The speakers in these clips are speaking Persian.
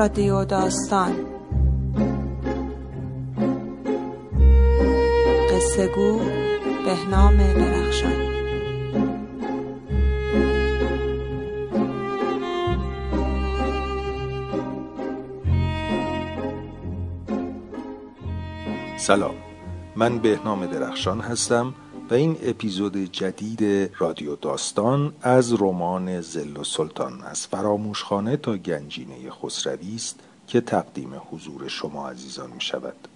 رادیو داستان. قصه گو بهنام درخشان. سلام. من بهنام درخشان هستم. و این اپیزود جدید رادیو داستان از رمان زل و سلطان از فراموشخانه تا گنجینه خسروی است که تقدیم حضور شما عزیزان می شود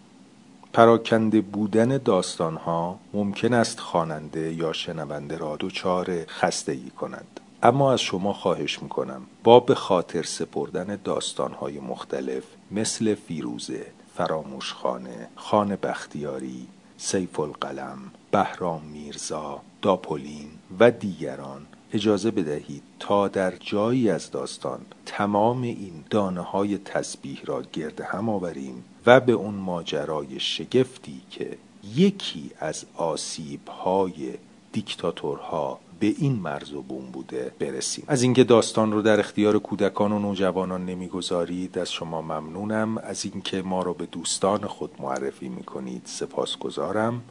پراکنده بودن داستان ها ممکن است خواننده یا شنونده را دچار خستگی کند. اما از شما خواهش می کنم با به خاطر سپردن داستان های مختلف مثل فیروزه فراموشخانه خانه بختیاری سیف القلم بهرام میرزا داپولین و دیگران اجازه بدهید تا در جایی از داستان تمام این دانه های تسبیح را گرد هم آوریم و به اون ماجرای شگفتی که یکی از آسیب های دیکتاتورها به این مرز و بوم بوده برسیم. از اینکه داستان رو در اختیار کودکان و نوجوانان نمی‌گذارید از شما ممنونم. از اینکه ما رو به دوستان خود معرفی می‌کنید سپاسگزارم.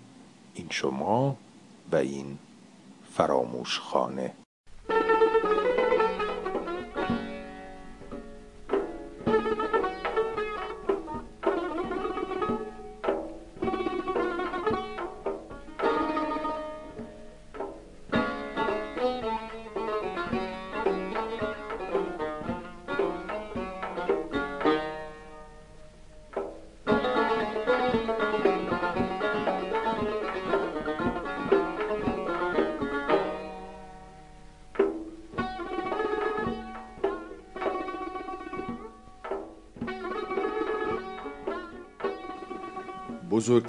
این شما و این فراموش خانه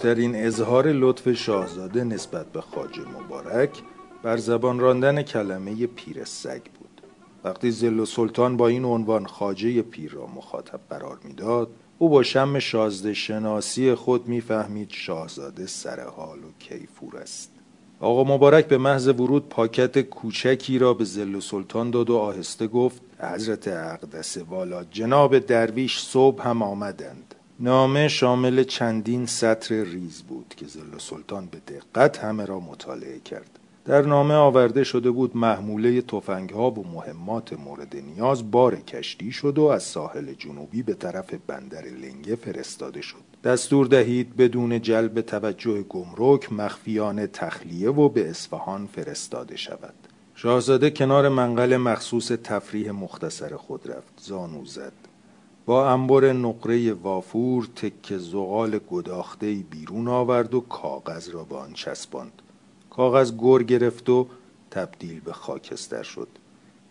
بزرگترین اظهار لطف شاهزاده نسبت به خاجه مبارک بر زبان راندن کلمه پیر سگ بود. وقتی زل سلطان با این عنوان خاجه پیر را مخاطب قرار می‌داد او با شم شازده شناسی خود می‌فهمید شاهزاده سر حال و کیفور است. آقا مبارک به محض ورود پاکت کوچکی را به زل سلطان داد و آهسته گفت حضرت اقدس والا جناب درویش صبح هم آمدند. نامه شامل چندین سطر ریز بود که زل سلطان به دقت همه را مطالعه کرد. در نامه آورده شده بود محموله تفنگ ها و مهمات مورد نیاز بار کشتی شد و از ساحل جنوبی به طرف بندر لنگه فرستاده شد. دستور دهید بدون جلب توجه گمرک مخفیانه تخلیه و به اصفهان فرستاده شود. شاهزاده کنار منقل مخصوص تفریح مختصر خود رفت. زانو زد. با انبر نقره وافور تک زغال گداخته بیرون آورد و کاغذ را به آن چسباند. کاغذ گر گرفت و تبدیل به خاکستر شد.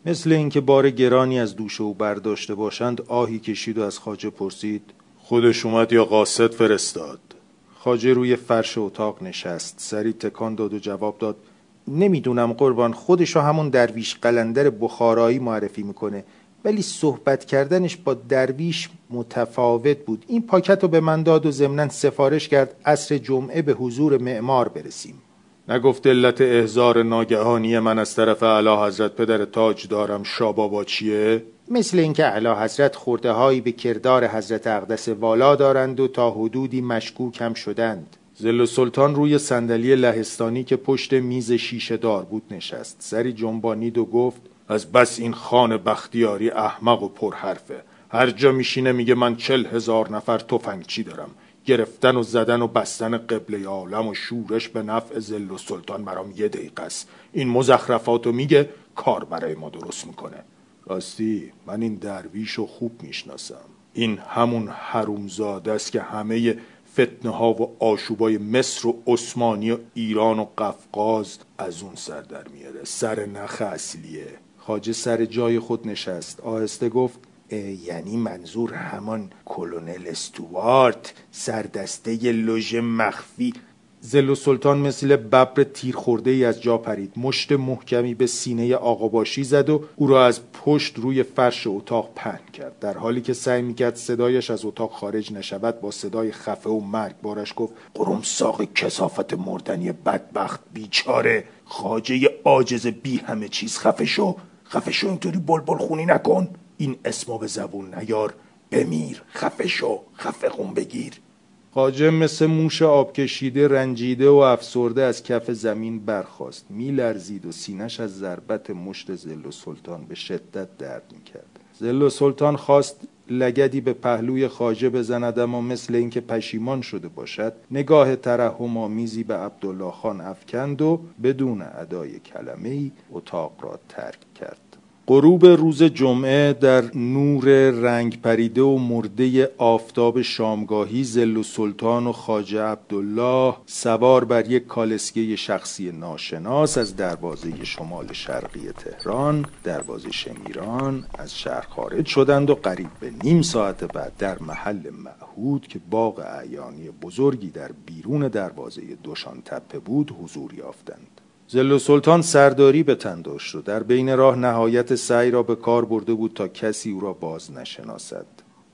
مثل اینکه بار گرانی از دوش او برداشته باشند آهی کشید و از خاجه پرسید خودش اومد یا قاصد فرستاد؟ خاجه روی فرش اتاق نشست سری تکان داد و جواب داد نمی‌دونم قربان خودشو همون درویش قلندر بخارایی معرفی می‌کنه. ولی صحبت کردنش با درویش متفاوت بود. این پاکت رو به من داد و ضمنا سفارش کرد عصر جمعه به حضور معمار برسیم. نگفت علت احزار ناگهانی من از طرف اعلی حضرت پدر تاج دارم. شابابا چیه؟ مثل اینکه اعلی حضرت خورده هایی به کردار حضرت اقدس والا دارند و تا حدودی مشکوک هم شدند. زل سلطان روی صندلی لهستانی که پشت میز شیشه دار بود نشست. سری جنبانید و گفت از بس این خان بختیاری احمق و پرحرفه هر جا میشینه میگه من چل هزار نفر چی دارم؟ گرفتن و زدن و بستن قبله عالم و شورش به نفع زل و سلطان برام یه دقیقه است. این مزخرفاتو میگه کار برای ما درست می‌کنه. راستی من این درویش رو خوب می‌شناسم. این همون حرومزاده است که همه فتنه ها و آشوبای مصر و عثمانی و ایران و قفقاز از اون سر در میاره. سر نخ اصلیه. خاجه سر جای خود نشست. آهسته گفت یعنی منظور همان کلونل استوارت سردسته لوژ مخفی. زل و سلطان مثل ببر تیر خورده ای از جا پرید. مشت محکمی به سینه آقاباشی زد و او را از پشت روی فرش اتاق پهن کرد. در حالی که سعی می‌کرد صدایش از اتاق خارج نشود با صدای خفه و مرگ بارش گفت قرم ساق کسافت مردنی بدبخت بیچاره خاجه عاجز بی همه چیز خفه شو. خفه شو اینطوری بلبل خونی نکن. این اسما به زبون نیار. بمیر خفه شو خفه خون بگیر. خاجه مثل موش آب کشیده رنجیده و افسرده از کف زمین برخاست. میلرزید و سینش از ضربت مشت زل و سلطان به شدت درد می‌کرد. زل و سلطان خواست لگدی به پهلوی خاجه بزند اما مثل اینکه پشیمان شده باشد نگاه ترحم آمیزی به عبدالله خان افکند و بدون ادای کلمه ای اتاق را ترک غروب روز جمعه در نور رنگ پریده و مرده آفتاب شامگاهی زل و سلطان و خاجه عبدالله سوار بر یک کالسکه شخصی ناشناس از دروازه شمال شرقی تهران دروازه شمیران از شهر خارج شدند و قریب به نیم ساعت بعد در محل معهود که باغ اعیانی بزرگی در بیرون دروازه دوشان تپه بود حضور یافتند. زل سلطان سرداری به تن داشت و در بین راه نهایت سعی را به کار برده بود تا کسی او را باز نشناسد.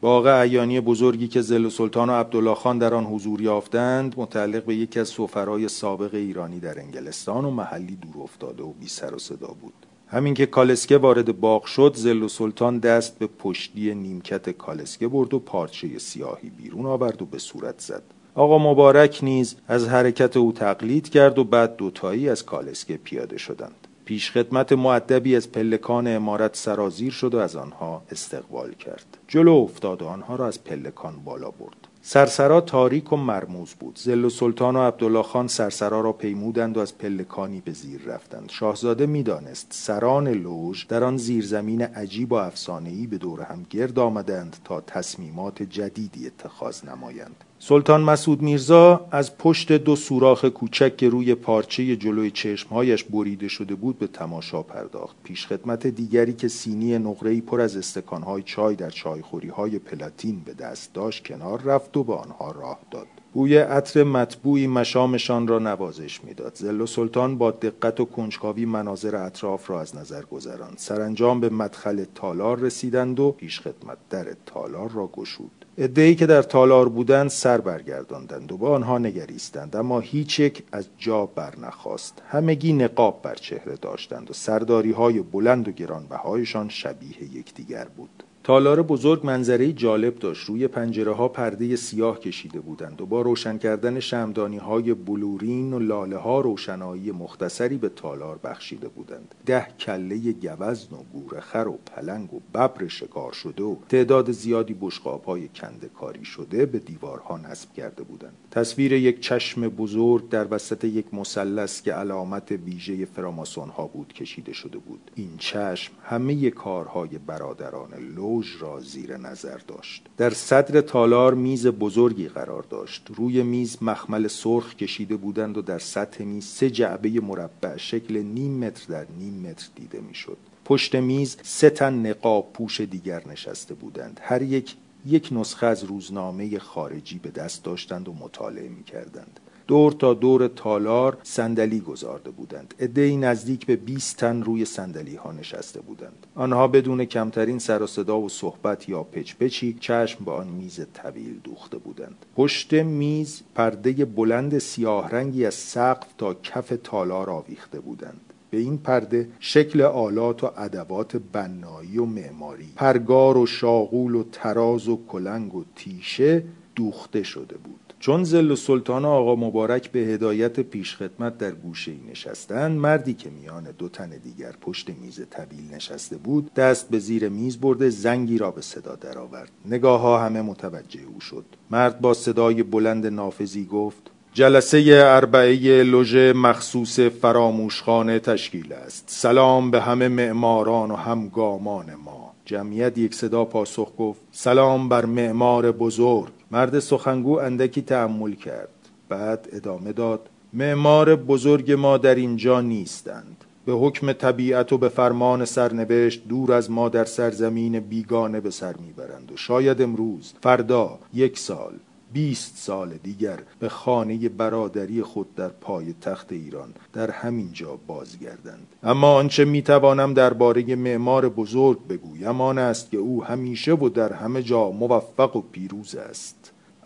باغ عیانی بزرگی که زل سلطان و عبدالله خان در آن حضور یافتند متعلق به یکی از سفرای سابق ایرانی در انگلستان و محلی دور افتاده و بی سر و صدا بود. همین که کالسکه وارد باغ شد زل سلطان دست به پشتی نیمکت کالسکه برد و پارچه سیاهی بیرون آورد و به صورت زد. آقا مبارک نیز از حرکت او تقلید کرد و بعد دوتایی از کالسکه پیاده شدند. پیش خدمت معدبی از پلکان امارت سرازیر شد و از آنها استقبال کرد. جلو افتاد و آنها را از پلکان بالا برد. سرسرا تاریک و مرموز بود. زل و سلطان و عبدالله خان سرسرا را پیمودند و از پلکانی به زیر رفتند. شاهزاده می‌دانست سران لوژ در آن زیرزمین عجیب و افسانهای به دور هم گرد آمدند تا تصمیمات جدیدی اتخاذ نمایند. سلطان مسعود میرزا از پشت دو سوراخ کوچک که روی پارچه جلوی چشمهایش بریده شده بود به تماشا پرداخت. پیش خدمت دیگری که سینی نقره‌ای پر از استکانهای چای در چایخوری های پلاتین به دست داشت کنار رفت و به آنها راه داد. بوی عطر مطبوعی مشامشان را نوازش می‌داد. زل و سلطان با دقت و کنجکاوی مناظر اطراف را از نظر گذراند. سرانجام به مدخل تالار رسیدند و پیش خدمت در تالار را گشود. ادهی که در تالار بودند سر برگرداندند و به آنها نگریستند. اما هیچ یک از جا برنخواست همگی نقاب بر چهره داشتند و سرداری های بلند و گرانبهایشان شبیه یکدیگر بود. تالار بزرگ منظره جالب داشت. روی پنجره ها پرده سیاه کشیده بودند و با روشن کردن شمدانی های بلورین و لاله ها روشنایی مختصری به تالار بخشیده بودند. ده کله گوزن و گورخر و پلنگ و ببر شکار شده و تعداد زیادی بشقاب های کنده کاری شده به دیوارها نصب کرده بودند. تصویر یک چشم بزرگ در وسط یک مثلث که علامت ویژه فراماسون ها بود کشیده شده بود. این چشم همه کارهای برادران لو را زیر نظر داشت. در صدر تالار میز بزرگی قرار داشت. روی میز مخمل سرخ کشیده بودند و در سطح میز سه جعبه مربع شکل نیم متر در نیم متر دیده می‌شد. پشت میز سه تن نقاب پوش دیگر نشسته بودند. هر یک یک نسخه از روزنامه خارجی به دست داشتند و مطالعه می کردند. دور تا دور تالار صندلی گذارده بودند. عدهای نزدیک به 20 تن روی صندلی ها نشسته بودند. آنها بدون کمترین سر و صدا و صحبت یا پچپچی چشم به آن میز طویل دوخته بودند. پشت میز پرده بلند سیاه رنگی از سقف تا کف تالار آویخته بودند. به این پرده شکل آلات و ادوات بنایی و معماری پرگار و شاغول و تراز و کلنگ و تیشه دوخته شده بود. چون زل سلطان آقا مبارک به هدایت پیشخدمت در گوشه ای نشستند مردی که میان دو تن دیگر پشت میز طویل نشسته بود دست به زیر میز برده زنگی را به صدا درآورد. نگاه ها همه متوجه او شد. مرد با صدای بلند نافذی گفت جلسه اربعه لوژه مخصوص فراموشخانه تشکیل است. سلام به همه معماران و همگامان ما. جمعیت یک صدا پاسخ گفت سلام بر معمار بزرگ. مرد سخنگو اندکی تحمل کرد. بعد ادامه داد معمار بزرگ ما در اینجا نیستند. به حکم طبیعت و به فرمان سرنوشت دور از ما در سرزمین بیگانه به سر می‌برند و شاید امروز فردا یک سال بیست سال دیگر به خانه برادری خود در پای تخت ایران در همین جا بازگردند. اما آنچه می‌توانم درباره معمار بزرگ بگویم آن است که او همیشه و در همه جا موفق و پیروز است.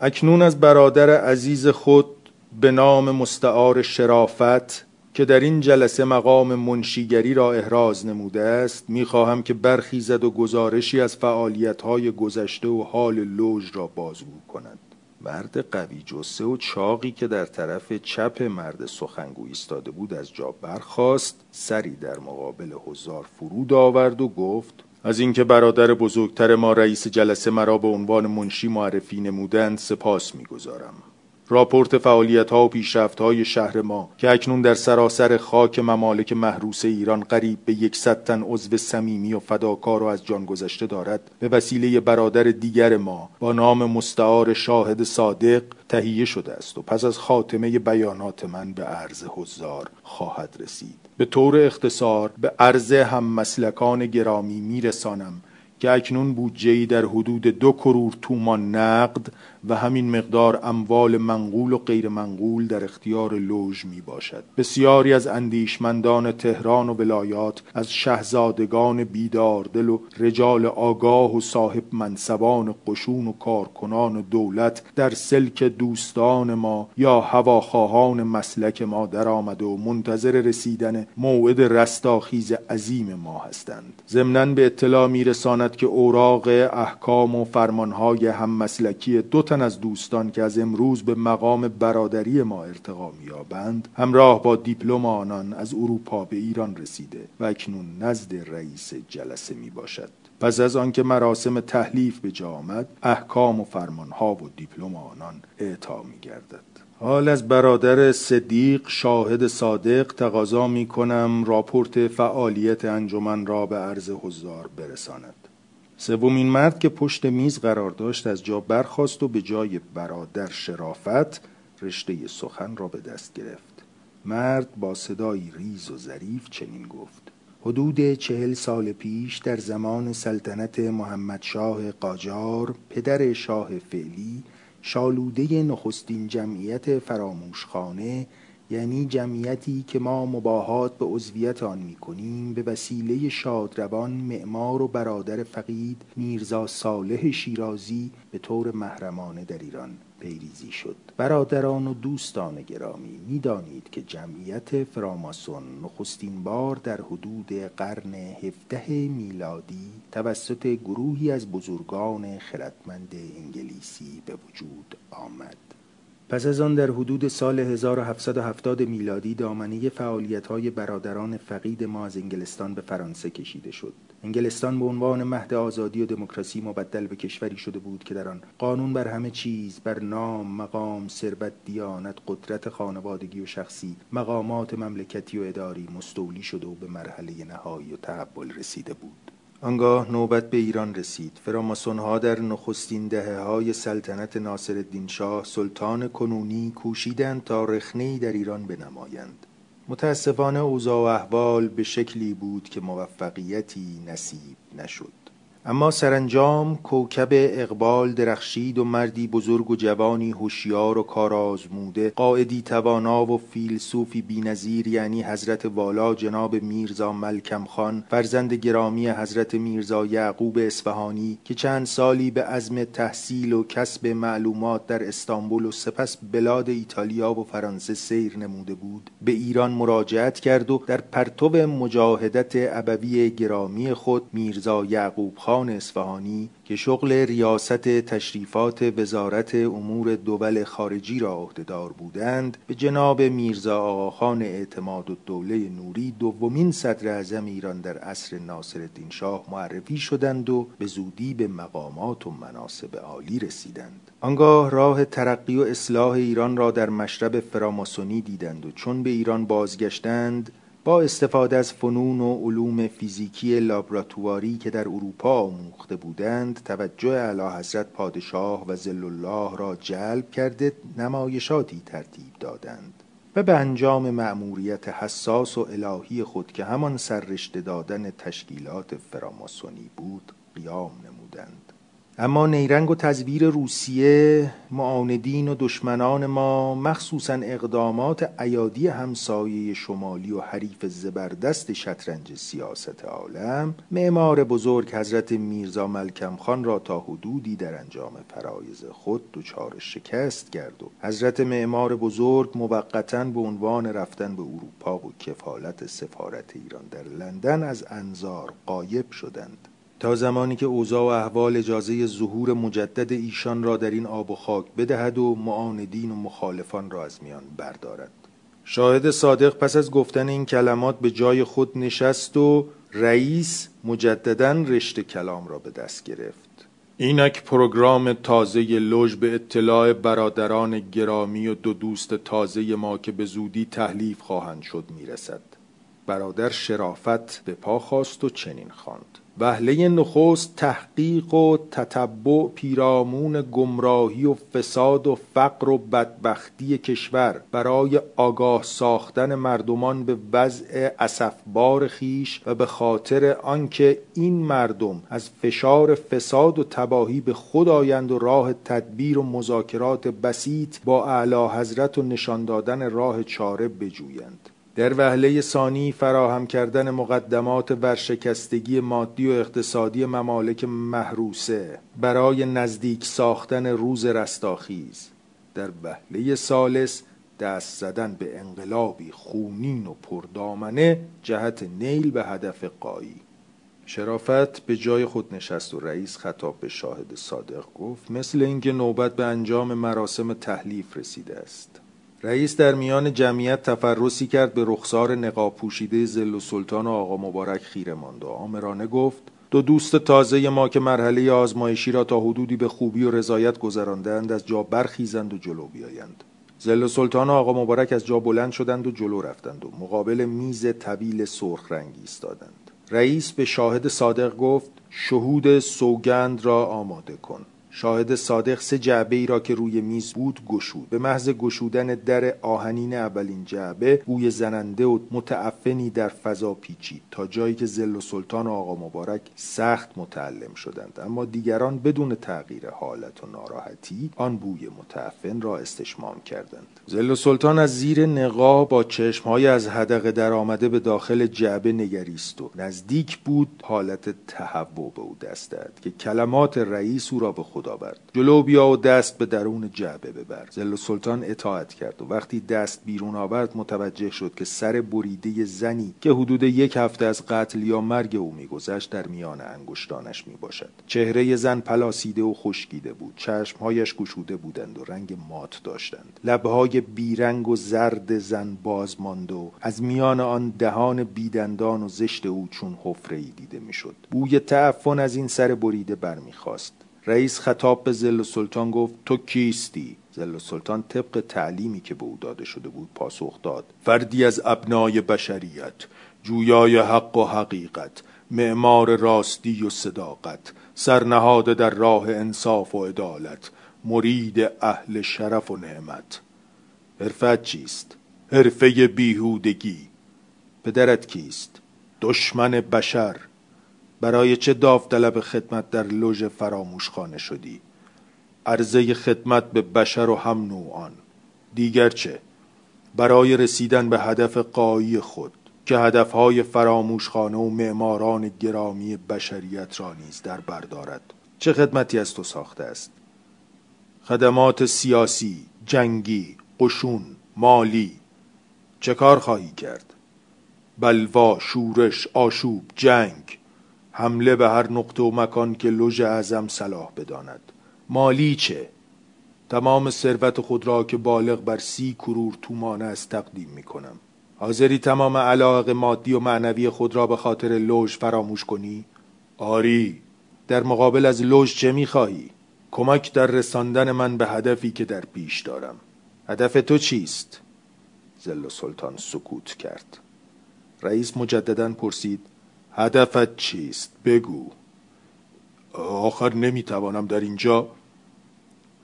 اکنون از برادر عزیز خود به نام مستعار شرافت که در این جلسه مقام منشیگری را احراز نموده است می‌خواهم که برخیزد و گزارشی از فعالیت‌های گذشته و حال لوژ را بازگو کند. مرد قوی جسه و چاقی که در طرف چپ مرد سخنگو ایستاده بود از جا برخاست سری در مقابل حضار فرود آورد و گفت از اینکه برادر بزرگتر ما رئیس جلسه مرا به عنوان منشی معرفی نمودند سپاس می‌گذارم. راپورت فعالیت ها و پیشرفت های شهر ما که اکنون در سراسر خاک ممالک محروس ایران قریب به یکصد تن عضو صمیمی و فداکار و از جان گذشته دارد به وسیله برادر دیگر ما با نام مستعار شاهد صادق تهیه شده است و پس از خاتمه بیانات من به عرض حضار خواهد رسید. به طور اختصار به عرض هم مسلکان گرامی میرسانم که اکنون بودجه‌ای در حدود دو کرور تومان نقد و همین مقدار اموال منقول و غیر منقول در اختیار لوژ می باشد بسیاری از اندیشمندان تهران و ولایات از شهزادگان بیدار دل و رجال آگاه و صاحب منصبان قشون و کارکنان دولت در سلک دوستان ما یا هواخواهان مسلک ما درآمد و منتظر رسیدن موعد رستاخیز عظیم ما هستند. ضمنا به اطلاع میرساند که اوراق احکام و فرمانهای هم مسلکی دو از دوستان که از امروز به مقام برادری ما ارتقا میابند همراه با دیپلم آنان از اروپا به ایران رسیده و اکنون نزد رئیس جلسه می باشد پس از آنکه مراسم تحلیف به جا آمد احکام و فرمانها و دیپلم آنان اعطا می گردد حال از برادر صدیق شاهد صادق تقاضا می کنم راپورت فعالیت انجمن را به عرض حضار برساند. سومین مرد که پشت میز قرار داشت از جا برخاست و به جای برادر شرافت رشته سخن را به دست گرفت. مرد با صدایی ریز و ظریف چنین گفت. حدود چهل سال پیش در زمان سلطنت محمد شاه قاجار پدر شاه فعلی شالوده نخستین جمعیت فراموشخانه یعنی جمعیتی که ما مباهات به عضویت آن می کنیم به وسیله شادروان معمار و برادر فقید میرزا صالح شیرازی به طور محرمانه در ایران پیریزی شد. برادران و دوستان گرامی می‌دانید که جمعیت فراماسون نخستین بار در حدود قرن هفته میلادی توسط گروهی از بزرگان خردمند انگلیسی به وجود آمد. پس از آن در حدود سال 1770 میلادی دامنه فعالیت های برادران فقید ما از انگلستان به فرانسه کشیده شد. انگلستان به عنوان مهد آزادی و دموکراسی مبدل به کشوری شده بود که در آن قانون بر همه چیز بر نام مقام ثروت دیانت قدرت خانوادگی و شخصی مقامات مملکتی و اداری مستولی شده و به مرحله نهایی و تحول رسیده بود. آنگاه نوبت به ایران رسید. فراماسون ها در نخستین دهه های سلطنت ناصر شاه سلطان کنونی کوشیدند تا رخنه در ایران بنمایند. متاسفانه اوضاع و احوال به شکلی بود که موفقیتی نصیب نشد. اما سرانجام کوکب اقبال درخشید و مردی بزرگ و جوانی هوشیار و کارآزموده قائدی توانا و فیلسوفی بینظیر یعنی حضرت والا جناب میرزا ملکم خان فرزند گرامی حضرت میرزا یعقوب اصفهانی که چند سالی به عزم تحصیل و کسب معلومات در استانبول و سپس بلاد ایتالیا و فرانسه سیر نموده بود. به ایران مراجعت کرد و در پرتو مجاهدت ابوی گرامی خود میرزا یعقوب خان خان اصفهانی که شغل ریاست تشریفات وزارت امور دول خارجی را عهدهدار بودند به جناب میرزا آقاخان اعتماد و دوله نوری دومین صدر اعظم ایران در عصر ناصرالدین شاه معرفی شدند و به زودی به مقامات و مناسب عالی رسیدند. آنگاه راه ترقی و اصلاح ایران را در مشرب فراماسونی دیدند و چون به ایران بازگشتند با استفاده از فنون و علوم فیزیکی لابراتواری که در اروپا آموخته بودند توجه اعلی حضرت پادشاه و زل الله را جلب کرده نمایشاتی ترتیب دادند و به انجام مأموریت حساس و الهی خود که همان سررشته دادن تشکیلات فراماسونی بود قیام نمودند. اما نیرنگ و تزویر روسیه معاندین و دشمنان ما مخصوصا اقدامات ایادی همسایه شمالی و حریف زبردست شطرنج سیاست عالم معمار بزرگ حضرت میرزا ملکم خان را تا حدودی در انجام فرایز خود دچار شکست کرد و حضرت معمار بزرگ موقتا به عنوان رفتن به اروپا و کفالت سفارت ایران در لندن از انظار قایب شدند. تا زمانی که اوضاع و احوال اجازه ظهور مجدد ایشان را در این آب و خاک بدهد و معاندین و مخالفان را از میان بردارد. شاهد صادق پس از گفتن این کلمات به جای خود نشست و رئیس مجددا رشته کلام را به دست گرفت. اینک پروگرام تازه لوژ به اطلاع برادران گرامی و دو دوست تازه ما که به زودی تحلیف خواهند شد می‌رسد. برادر شرافت به پا خواست و چنین خواند. وهله نخست تحقیق و تتبع پیرامون گمراهی و فساد و فقر و بدبختی کشور برای آگاه ساختن مردمان به وضع اسفبار خیش و به خاطر آنکه این مردم از فشار فساد و تباهی به خود آیند و راه تدبیر و مذاکرات بسیط با اعلی حضرت و نشان دادن راه چاره بجویند. در وهله ثانی فراهم کردن مقدمات ورشکستگی مادی و اقتصادی ممالک محروسه برای نزدیک ساختن روز رستاخیز. در وهله سالس دست زدن به انقلابی خونین و پردامنه جهت نیل به هدف قایی. شرافت به جای خود نشست و رئیس خطاب به شاهد صادق گفت مثل اینکه نوبت به انجام مراسم تحلیف رسیده است. رئیس در میان جمعیت تفرسی کرد به رخسار نقاب پوشیده زل و سلطان و آقا مبارک خیره ماند و آمرانه گفت دو دوست تازه ما که مرحله آزمایشی را تا حدودی به خوبی و رضایت گذراندند از جا برخیزند و جلو بیایند. زل و سلطان و آقا مبارک از جا بلند شدند و جلو رفتند و مقابل میز طویل سرخ رنگی ایستادند. رئیس به شاهد صادق گفت شهود سوگند را آماده کن. شاهد صادق سه جعبه ای را که روی میز بود گشود. به محض گشودن در آهنین اولین جعبه بوی زننده و متعفنی در فضا پیچید تا جایی که زل و سلطان و آقا مبارک سخت متعلم شدند. اما دیگران بدون تغییر حالت و ناراحتی آن بوی متعفن را استشمام کردند. زل و سلطان از زیر نقاب با چشمهای از هدقه در آمده به داخل جعبه نگریست و نزدیک بود حالت تهوع به او دست داد که کلمات رئیس او را به خود آورد. جلو بیا و دست به درون جعبه ببر. زل سلطان اطاعت کرد و وقتی دست بیرون آورد متوجه شد که سر بریده زنی که حدود یک هفته از قتل یا مرگ او میگذشت در میان انگشتانش می باشد چهره زن پلاسیده و خشکیده بود. چشمهایش گشوده بودند و رنگ مات داشتند. لبهای بیرنگ و زرد زن باز ماند و از میان آن دهان بیدندان و زشت او چون حفره ای دیده می‌شد. بوی تعفن از این سر بریده برمیخواست رئیس خطاب به زل سلطان گفت تو کیستی؟ زل سلطان طبق تعلیمی که به او داده شده بود پاسخ داد. فردی از ابنای بشریت جویای حق و حقیقت معمار راستی و صداقت سرنهاده در راه انصاف و عدالت مرید اهل شرف و نعمت. حرفت چیست؟ حرفه بیهودگی. پدرت کیست؟ دشمن بشر. برای چه داوطلب خدمت در لوژ فراموش خانه شدی؟ عرضه خدمت به بشر و هم نوعان. دیگر چه؟ برای رسیدن به هدف قایی خود که هدفهای فراموشخانه و معماران گرامی بشریت را نیز در بردارد چه خدمتی از تو ساخته است؟ خدمات سیاسی جنگی قشون مالی. چه کار خواهی کرد؟ بلوا شورش آشوب جنگ. حمله به هر نقطه و مکان که لوژ اعظم صلاح بداند. مالی چه؟ تمام ثروت خود را که بالغ بر سی کرور تومان است تقدیم می کنم. حاضری تمام علاق مادی و معنوی خود را به خاطر لوژ فراموش کنی؟ آری. در مقابل از لوژ چه می خواهی؟ کمک در رساندن من به هدفی که در پیش دارم. هدف تو چیست؟ زل سلطان سکوت کرد. رئیس مجددا پرسید هدفت چیست؟ بگو. آخر نمی‌توانم در اینجا.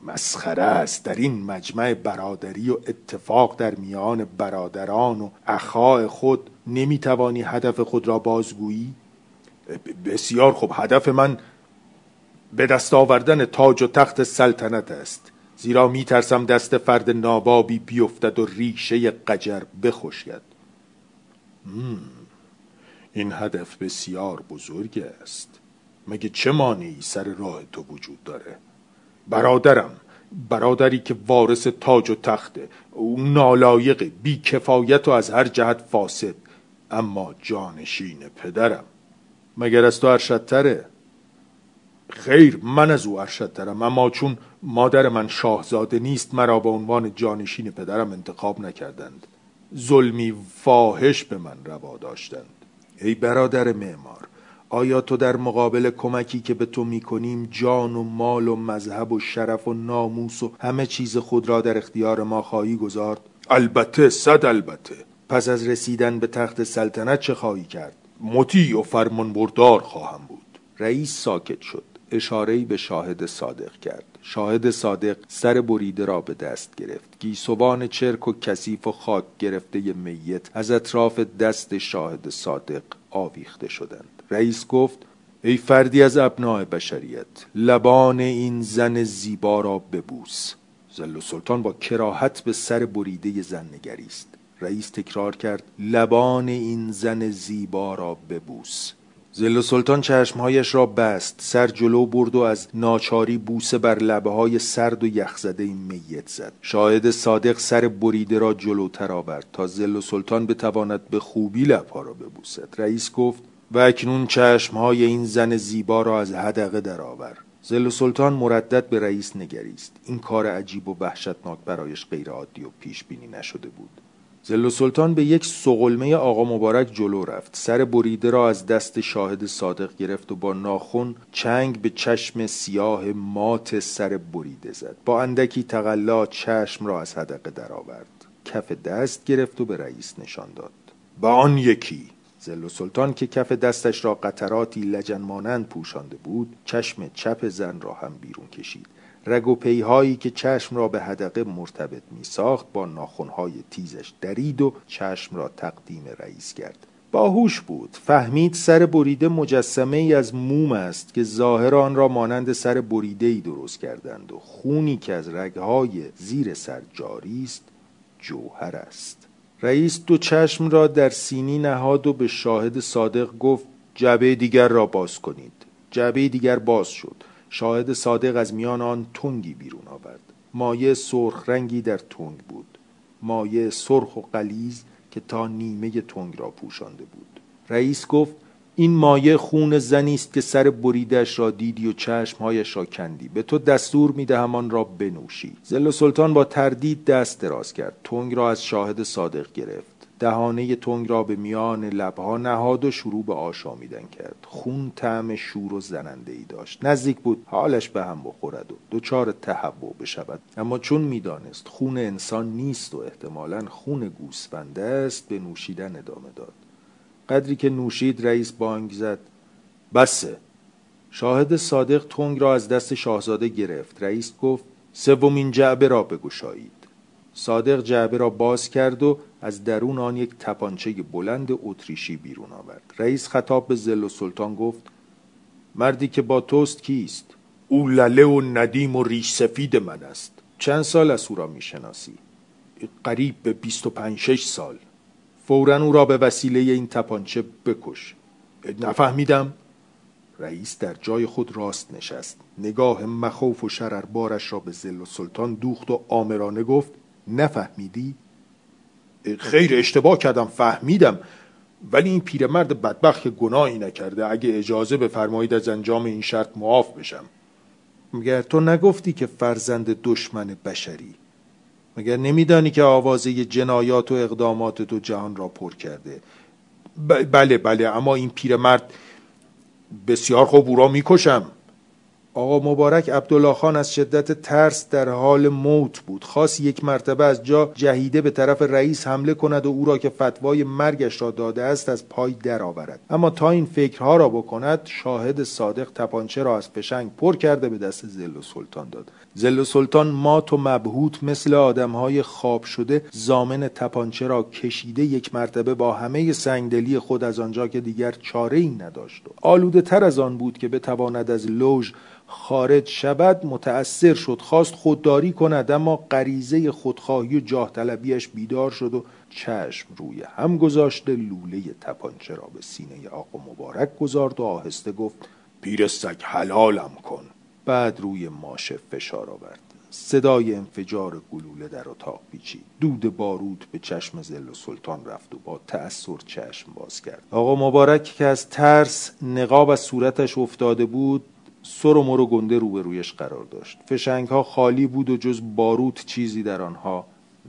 مسخره است در این مجمع برادری و اتفاق در میان برادران و اخاء خود. نمی‌توانی هدف خود را بازگویی؟ بسیار خوب. هدف من به دست آوردن تاج و تخت سلطنت است. زیرا می ترسم دست فرد نابابی بیفتد و ریشه قجر بخشید. این هدف بسیار بزرگ است. مگه چه مانعی سر راه تو وجود داره؟ برادرم برادری که وارث تاج و تخته او نالایق بی کفایت و از هر جهت فاسد اما جانشین پدرم. مگر از تو ارشدتره؟ خیر من از او ارشدترم اما چون مادر من شاهزاده نیست مرا به عنوان جانشین پدرم انتخاب نکردند. ظلمی فاحش به من روا داشتند. ای برادر معمار آیا تو در مقابل کمکی که به تو می‌کنیم جان و مال و مذهب و شرف و ناموس و همه چیز خود را در اختیار ما خواهی گذارد؟ البته صد البته. پس از رسیدن به تخت سلطنت چه خواهی کرد؟ مطیع و فرمان بردار خواهم بود. رئیس ساکت شد. اشاره به شاهد صادق کرد. شاهد صادق سر بریده را به دست گرفت. گیسوان چرک و کثیف و خاک گرفته میت از اطراف دست شاهد صادق آویخته شدند. رئیس گفت ای فردی از ابناع بشریت لبان این زن زیبا را ببوس. زل سلطان با کراهت به سر بریده زن نگریست. رئیس تکرار کرد لبان این زن زیبا را ببوس. زل سلطان چشمهایش را بست سر جلو برد و از ناچاری بوسه بر لبه های سرد و یخزده میت زد. شاهد صادق سر بریده را جلوتر آورد تا زل سلطان بتواند به خوبی لبها را ببوسد. رئیس گفت و اکنون چشمهای این زن زیبا را از هدقه درآور. زل سلطان مردد به رئیس نگریست. این کار عجیب و وحشتناک برایش غیرعادی و پیش بینی نشده بود. زل سلطان به یک سغلمه آقا مبارک جلو رفت. سر بریده را از دست شاهد صادق گرفت و با ناخون چنگ به چشم سیاه مات سر بریده زد. با اندکی تقلا چشم را از حدقه درآورد. کف دست گرفت و به رئیس نشان داد. با آن یکی. زل سلطان که کف دستش را قطراتی لجن مانند پوشانده بود چشم چپ زن را هم بیرون کشید. رگ و پیهایی که چشم را به هدقه مرتبط می ساخت با ناخونهای تیزش درید و چشم را تقدیم رئیس کرد. باهوش بود. فهمید سر بریده مجسمه ای از موم است که ظاهر آن را مانند سر بریده ای درست کردند و خونی که از رگهای زیر سر جاری است جوهر است. رئیس دو چشم را در سینی نهاد و به شاهد صادق گفت جبه دیگر را باز کنید. جبه دیگر باز شد. شاهد صادق از میان آن تنگی بیرون آورد. مایه سرخ رنگی در تنگ بود. مایه سرخ و قلیز که تا نیمه تنگ را پوشانده بود. رئیس گفت این مایه خون زنی است که سر بریدش را دیدی و چشمهایش را کندی. به تو دستور می‌دهم آن را بنوشی. زل سلطان با تردید دست دراز کرد. تنگ را از شاهد صادق گرفت. دهانه تنگ را به میان لبها نهاد و شروع به آشامیدن کرد. خون طعم شور و زننده ای داشت. نزدیک بود حالش به هم بخورد و دچار تهوع بشود. اما چون می‌دانست خون انسان نیست و احتمالا خون گوسفنده است به نوشیدن ادامه داد. قدری که نوشید رئیس بانگ زد. بسه. شاهد صادق تنگ را از دست شاهزاده گرفت. رئیس گفت سومین جعبه را بگشایید. صادق جعبه را باز کرد و از درون آن یک تپانچه بلند اتریشی بیرون آورد. رئیس خطاب به زل و سلطان گفت مردی که با توست کیست؟ او لله و ندیم و ریش سفید من است. چند سال از او را می‌شناسی؟ قریب به بیست و پنج شش سال. فورا او را به وسیله این تپانچه بکش. نفهمیدم. رئیس در جای خود راست نشست. نگاه مخوف و شرربارش را به زل و سلطان دوخت و آمرانه گفت نفهمیدی؟ خیر اشتباه کردم فهمیدم. ولی این پیرمرد بدبخت که گناهی نکرده. اگه اجازه بفرمایید از انجام این شرط معاف بشم. مگر تو نگفتی که فرزند دشمن بشری؟ مگر نمیدانی که آوازه جنایات و اقدامات تو جهان را پر کرده؟ بله بله اما این پیرمرد بسیار خوب او را می‌کشم. آقا مبارک عبدالله خان از شدت ترس در حال موت بود. خواست یک مرتبه از جا جهیده به طرف رئیس حمله کند و او را که فتوای مرگش را داده است از پای درآورد. اما تا این فکرها را بکند شاهد صادق تپانچه را از فشنگ پر کرده به دست زل و سلطان داد. زل و سلطان مات و مبهوت مثل آدمهای خواب شده زامن تپانچه را کشیده یک مرتبه با همه سنگدلی خود از آنجا که دیگر چاره ای نداشت. آلوده تر از آن بود که بتواند از لوژ خارج شود متأثر شد خواست خودداری کند اما غریزه خودخواهی و جاه طلبیش بیدار شد و چشم روی هم گذاشته لوله تپانچه را به سینه آقا مبارک گذارد و آهسته گفت پیر سگ حلالم کن. بعد روی ماشه فشار آورد. صدای انفجار گلوله در اتاق پیچید. دود بارود به چشم زل و سلطان رفت و با تأثیر چشم باز کرد. آقا مبارک که از ترس نقاب از صورتش افتاده بود سر و مر و گنده روبرویش قرار داشت. فشنگ ها خالی بود و جز باروت چیزی در آنها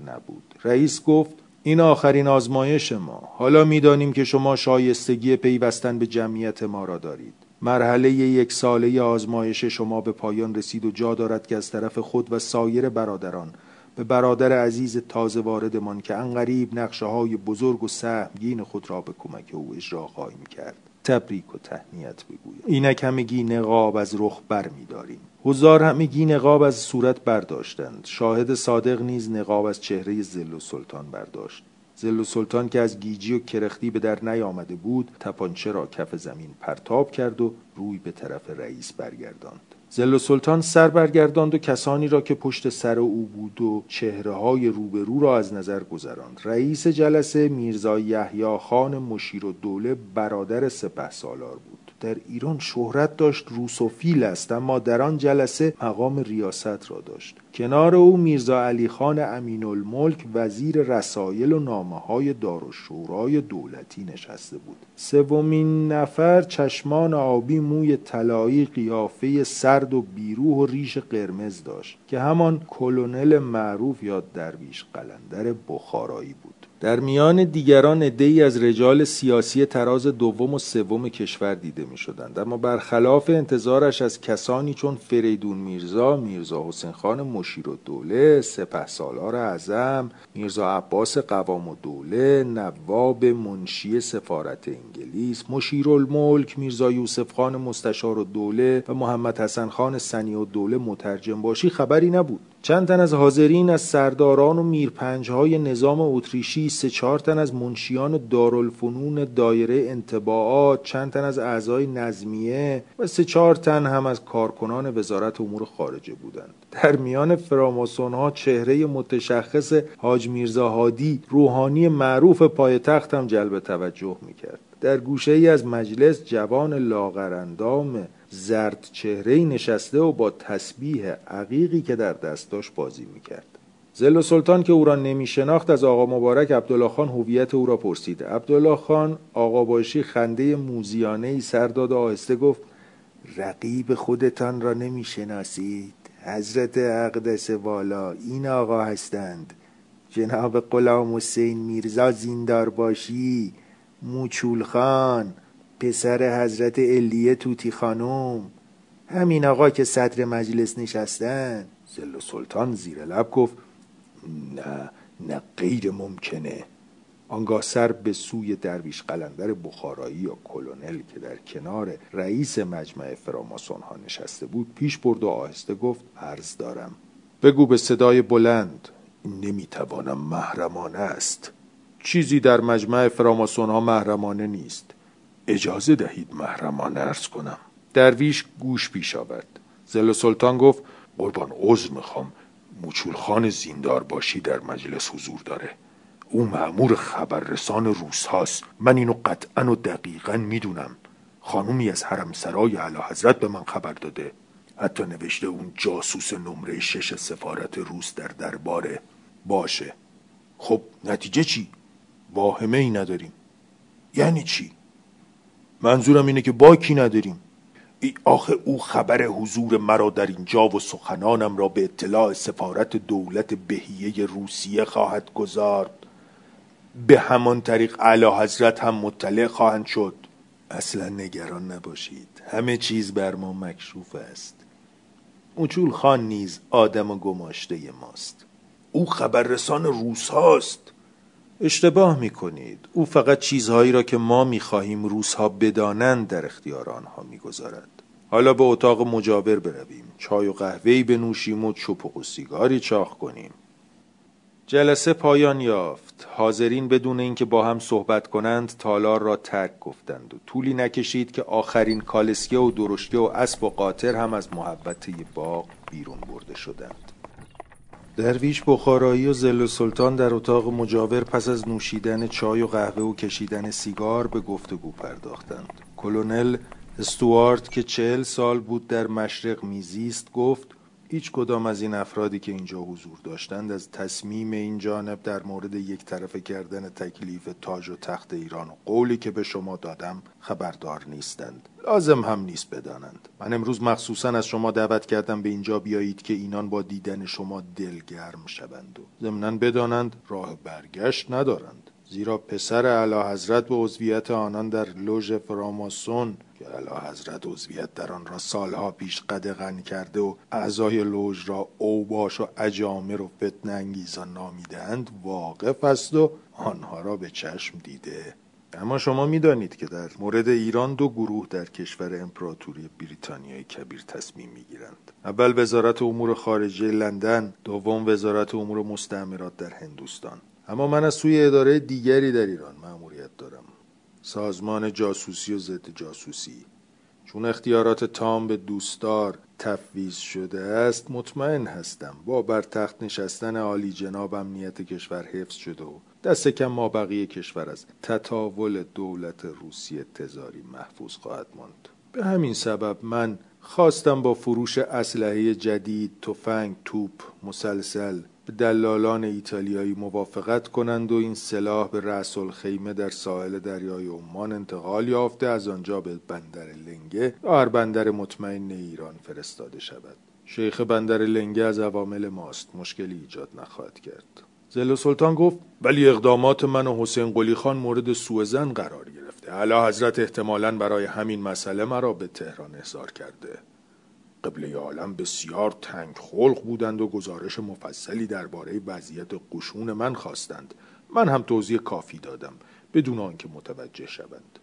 نبود. رئیس گفت این آخرین آزمایش ما. حالا می‌دانیم که شما شایستگی پیوستن به جمعیت ما را دارید. مرحله یک ساله آزمایش شما به پایان رسید و جا دارد که از طرف خود و سایر برادران به برادر عزیز تازه واردمان که انقریب نقشه های بزرگ و سهمگین خود را به کمک او اجرا خواهیم کرد. تبریک و تهنیت بگویم. اینک همگی نقاب از رخ بر می داریم. هزار همگی نقاب از صورت برداشتند. شاهد صادق نیز نقاب از چهره زل و سلطان برداشت. زل و سلطان که از گیجی و کرختی به در نیامده بود تپانچه را کف زمین پرتاب کرد و روی به طرف رئیس برگرداند. زل سلطان سر برگرداند و کسانی را که پشت سر او بود و چهره های روبرو را از نظر گذراند. رئیس جلسه میرزا یحیی خان مشیر و دوله برادر سپه سالار بود. در ایران شهرت داشت روسوفیل است اما در آن جلسه مقام ریاست را داشت. کنار او میرزا علی خان امین الملک وزیر رسایل و نامه های دار و شورای دولتی نشسته بود. سومین نفر چشمان آبی موی طلایی قیافه سرد و بیروح و ریش قرمز داشت که همان کلونل معروف یا درویش قلندر بخارایی بود. در میان دیگران ای از رجال سیاسی تراز دوم و سوم کشور دیده می شدند اما برخلاف انتظارش از کسانی چون فریدون میرزا، میرزا حسین خان مشیر و دوله، سپه سالار اعظم، میرزا عباس قوام و دوله، نواب منشی سفارت انگلیس، مشیر الملک، میرزا یوسف خان مستشار و دوله و محمد حسن خان سنی و دوله مترجم باشی خبری نبود. چند تن از حاضرین از سرداران و میرپنجهای نظام اتریشی سه چهار تن از منشیان دارالفنون دایره انتباعات چند تن از اعضای نظمیه و سه چهار تن هم از کارکنان وزارت امور خارجه بودند. در میان فراماسون ها چهره متشخص حاج میرزا هادی روحانی معروف پایتخت هم جلب توجه می‌کرد. در گوشه ای از مجلس جوان لاغرندام زرد چهره نشسته و با تسبیح عقیقی که در دست داشت بازی می‌کرد. زل سلطان که او را نمی شناخت از آقا مبارک عبدالله خان هویت او را پرسید. عبدالله خان آقا باشی خنده موزیانه ای سر داد آهسته گفت رقیب خودتان را نمی شناسید حضرت اقدس والا این آقا هستند. جناب غلام حسین میرزا زیندار باشی موچول خان پسر حضرت الیه توتی خانم. همین آقا که صدر مجلس نشستن. زل سلطان زیر لب گفت نه نه غیر ممکنه. آنگاه سر به سوی درویش قلندر بخارایی یا کلونل که در کنار رئیس مجمع فراماسون ها نشسته بود پیش برد و آهسته گفت عرض دارم. بگو به صدای بلند. نمی‌توانم محرمانه است. چیزی در مجمع فراماسون ها محرمانه نیست. اجازه دهید محرمانه ارز کنم. درویش گوش پیش آورد. زل سلطان گفت قربان عذر می‌خوام. موچول خان زیندار باشی در مجلس حضور داره. او معمور خبررسان روس هاست. من اینو قطعا و دقیقا می‌دونم. خانومی از حرم سرای علا حضرت به من خبر داده. حتی نوشته اون جاسوس نمره شش سفارت روس در درباره. باشه. خب نتیجه چی؟ واهمه ای نداریم. یعنی چی؟ منظورم اینه که باکی نداریم. ای آخه او خبر حضور مرا در اینجا و سخنانم را به اطلاع سفارت دولت بهیه روسیه خواهد گذارد به همان طریق اعلی حضرت هم مطلع خواهند شد. اصلا نگران نباشید. همه چیز بر ما مکشوف است. موچول خان نیز آدم و گماشته ماست. او خبررسان روس هاست. اشتباه می کنید او فقط چیزهایی را که ما می خواهیم روزها بدانند در اختیار آنها می گذارد. حالا به اتاق مجاور برویم. چای و قهوهی بنوشیم و چپق و سیگاری چاخ کنیم. جلسه پایان یافت. حاضرین بدون اینکه با هم صحبت کنند تالار را ترک گفتند و طولی نکشید که آخرین کالسکه و درشکه و اسب و قاطر هم از محبته باغ بیرون برده شدند. درویش بخارایی و زل سلطان در اتاق مجاور پس از نوشیدن چای و قهوه و کشیدن سیگار به گفتگو پرداختند. کلونل استوارت که چهل سال بود در مشرق میزیست گفت هیچ کدام از این افرادی که اینجا حضور داشتند از تصمیم این جانب در مورد یک طرفه کردن تکلیف تاج و تخت ایران و قولی که به شما دادم خبردار نیستند. لازم هم نیست بدانند. من امروز مخصوصا از شما دعوت کردم به اینجا بیایید که اینان با دیدن شما دلگرم شوند و ضمنا بدانند راه برگشت ندارند. زیرا پسر علا حضرت به عضویت آنان در لوژ فراماسون که علا حضرت عضویت در آن را سالها پیش قدغن کرده و اعضای لوژ را اوباش و اجامر و فتن انگیزان نامیدهاند واقف است و آنها را به چشم دیده. اما شما می‌دانید که در مورد ایران دو گروه در کشور امپراتوری بریتانیای کبیر تصمیم می‌گیرند. اول وزارت امور خارجه لندن دوم وزارت امور مستعمرات در هندوستان. اما من از سوی اداره دیگری در ایران مأموریت دارم. سازمان جاسوسی و ضد جاسوسی. چون اختیارات تام به دوستدار تفویض شده است مطمئن هستم. با بر تخت نشستن عالی جناب امنیت کشور حفظ شده و دست کم ما بقیه کشور از تطاول دولت روسیه تزاری محفوظ خواهد ماند. به همین سبب من خواستم با فروش اسلحه جدید تفنگ توپ مسلسل به دلالان ایتالیایی موافقت کنند و این سلاح به رأس الخیمه در ساحل دریای عمان انتقال یافته از آنجا به بندر لنگه و بندر مطمئن ایران فرستاده شود. شیخ بندر لنگه از عوامل ماست مشکلی ایجاد نخواهد کرد. زل سلطان گفت ولی اقدامات من و حسین قلی خان مورد سوء قرار گرفته. اعلی حضرت احتمالا برای همین مسئله مرا به تهران احضار کرده. قبله عالم بسیار تنگ خلق بودند و گزارش مفصلی درباره وضعیت قشون من خواستند. من هم توضیح کافی دادم بدون آنکه متوجه شوند.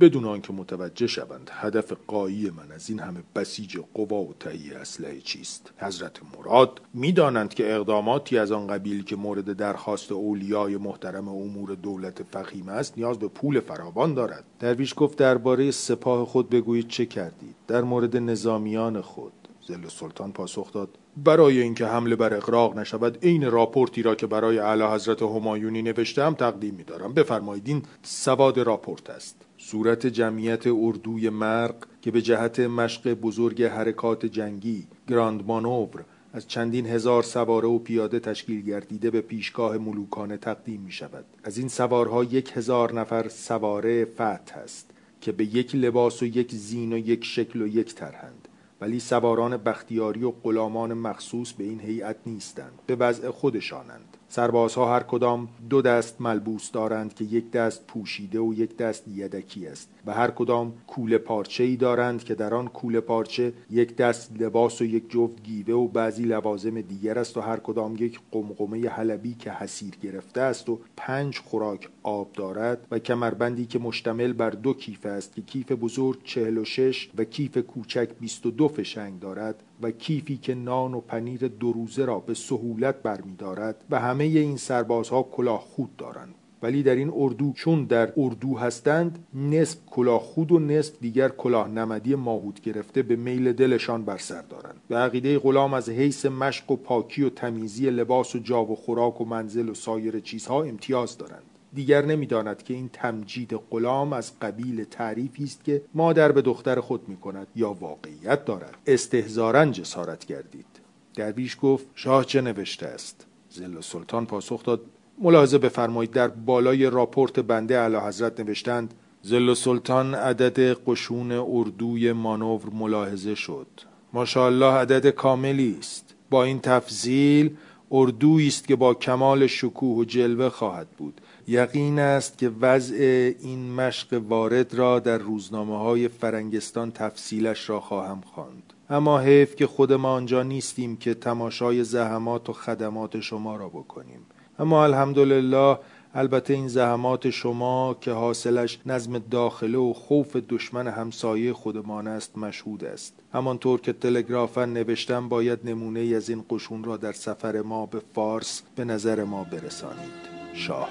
بدون آنکه متوجه شوند هدف قایی من از این همه بسیج قوا و تهیه اسلحه چیست. حضرت مراد می‌دانند که اقداماتی از آن قبیل که مورد درخواست اولیای محترم امور دولت فخیم است نیاز به پول فراوان دارد. درویش گفت درباره سپاه خود بگویید چه کردید؟ در مورد نظامیان خود. زل سلطان پاسخ داد برای اینکه حمله بر اقراق نشود عین راپورتی را که برای اعلی حضرت همایونی نوشتم تقدیم میدارم. بفرمایید این سواد راپورت است. صورت جمعیت اردوی مرق که به جهت مشق بزرگ حرکات جنگی گراند مانور از چندین هزار سواره و پیاده تشکیل گردیده به پیشگاه ملوکانه تقدیم می شود از این سوارها یک هزار نفر سواره فتح است که به یک لباس و یک زین و یک شکل و یک ترهند ولی سواران بختیاری و غلامان مخصوص به این هیئت نیستند به وضع خودشانند. سربازها هر کدام دو دست ملبوس دارند که یک دست پوشیده و یک دست یدکی است. و هر کدام کوله پارچه ای دارند که در آن کوله پارچه یک دست لباس و یک جفت گیوه و بعضی لوازم دیگر است و هر کدام یک قمقمه حلبی که حسیر گرفته است و پنج خوراک آب دارد و کمربندی که مشتمل بر دو کیف است که کیف بزرگ چهل و شش و کیف کوچک بیست و دو فشنگ دارد و کیفی که نان و پنیر دو روزه را به سهولت برمیدارد و همه این سربازها کلاه خود دارند. ولی در این اردو چون در اردو هستند نصف کلاه خود و نصف دیگر کلاه نمدی ماهود گرفته به میل دلشان بر سر دارند. به عقیده غلام از حیث مشق و پاکی و تمیزی لباس و جا و خوراک و منزل و سایر چیزها امتیاز دارند. دیگر نمی‌داند که این تمجید غلام از قبیل تعریفی است که مادر به دختر خود می کند یا واقعیت دارد. استهزارا جسارت کردید درویش گفت شاه چه نوشته است؟ زل سلطان پاسخ داد ملاحظه بفرمایید. در بالای راپورت بنده اعلی حضرت نوشتند زل سلطان عدد قشون اردوی مانور ملاحظه شد. ماشاءالله عدد کاملی است. با این تفضیل اردویی است که با کمال شکوه و جلوه خواهد بود. یقین است که وضع این مشق وارد را در روزنامه های فرنگستان تفصیلش را خواهم خواند. اما حیف که خود ما آنجا نیستیم که تماشای زحمات و خدمات شما را بکنیم. اما الحمدلله البته این زحمات شما که حاصلش نظم داخله و خوف دشمن همسایه خودمان است مشهود است. همانطور که تلگرافا نوشتم باید نمونه ای از این قشون را در سفر ما به فارس به نظر ما برسانید. شاه.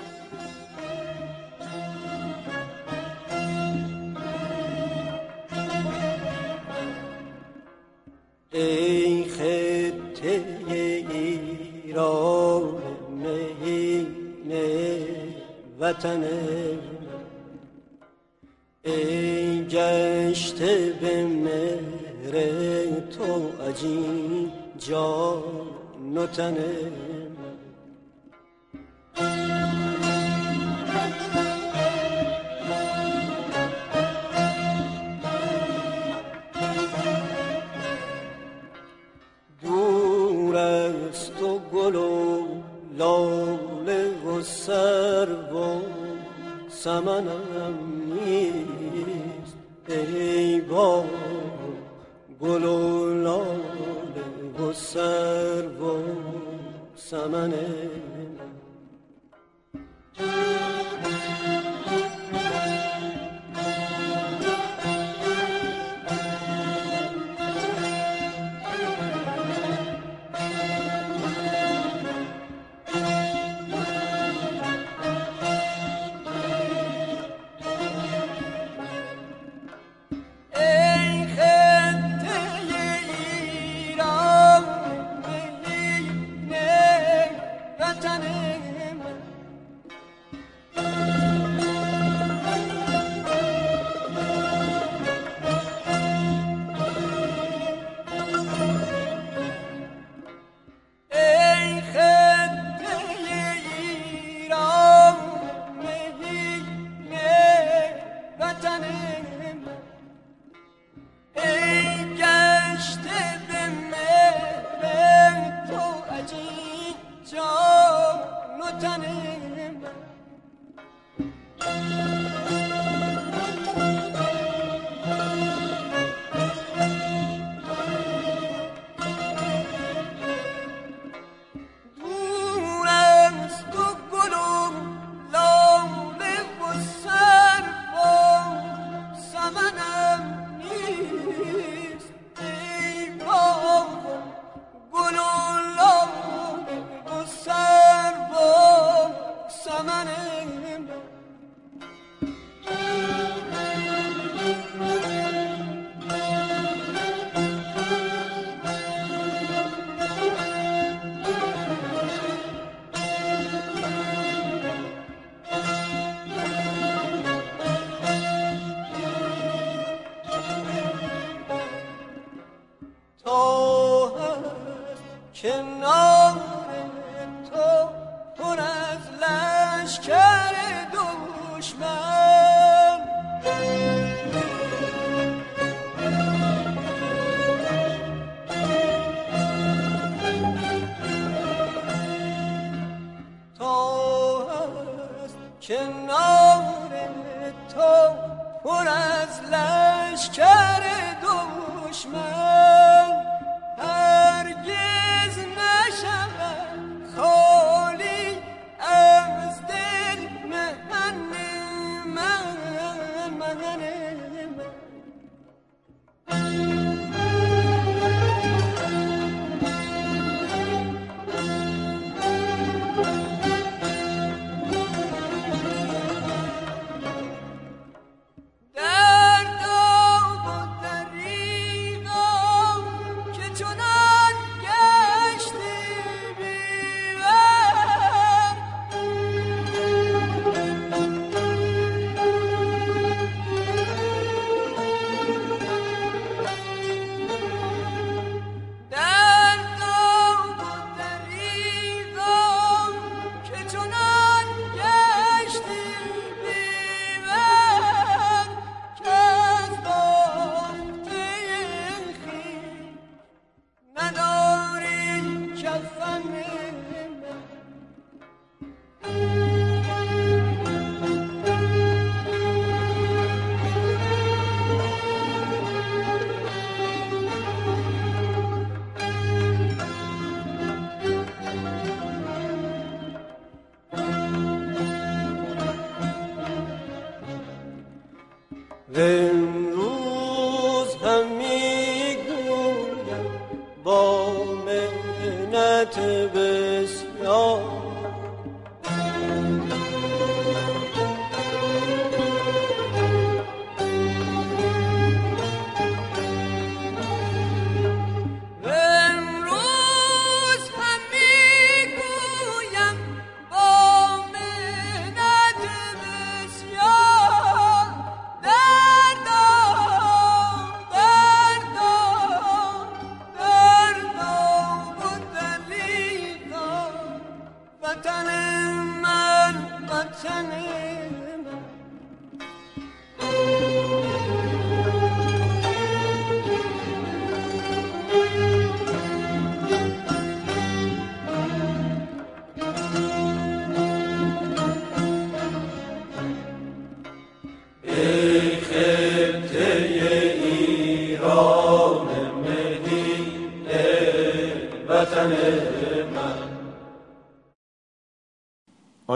ای خطه وطن ای گشته به مهر تو عجین جان و سمنم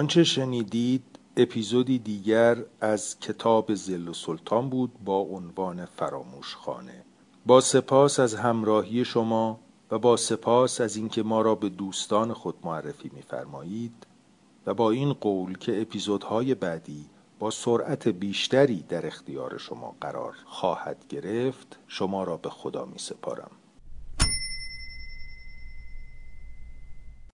آنچه شنیدید اپیزودی دیگر از کتاب زل و سلطان بود با عنوان فراموش خانه با سپاس از همراهی شما و با سپاس از اینکه ما را به دوستان خود معرفی می‌فرمایید و با این قول که اپیزودهای بعدی با سرعت بیشتری در اختیار شما قرار خواهد گرفت شما را به خدا می سپارم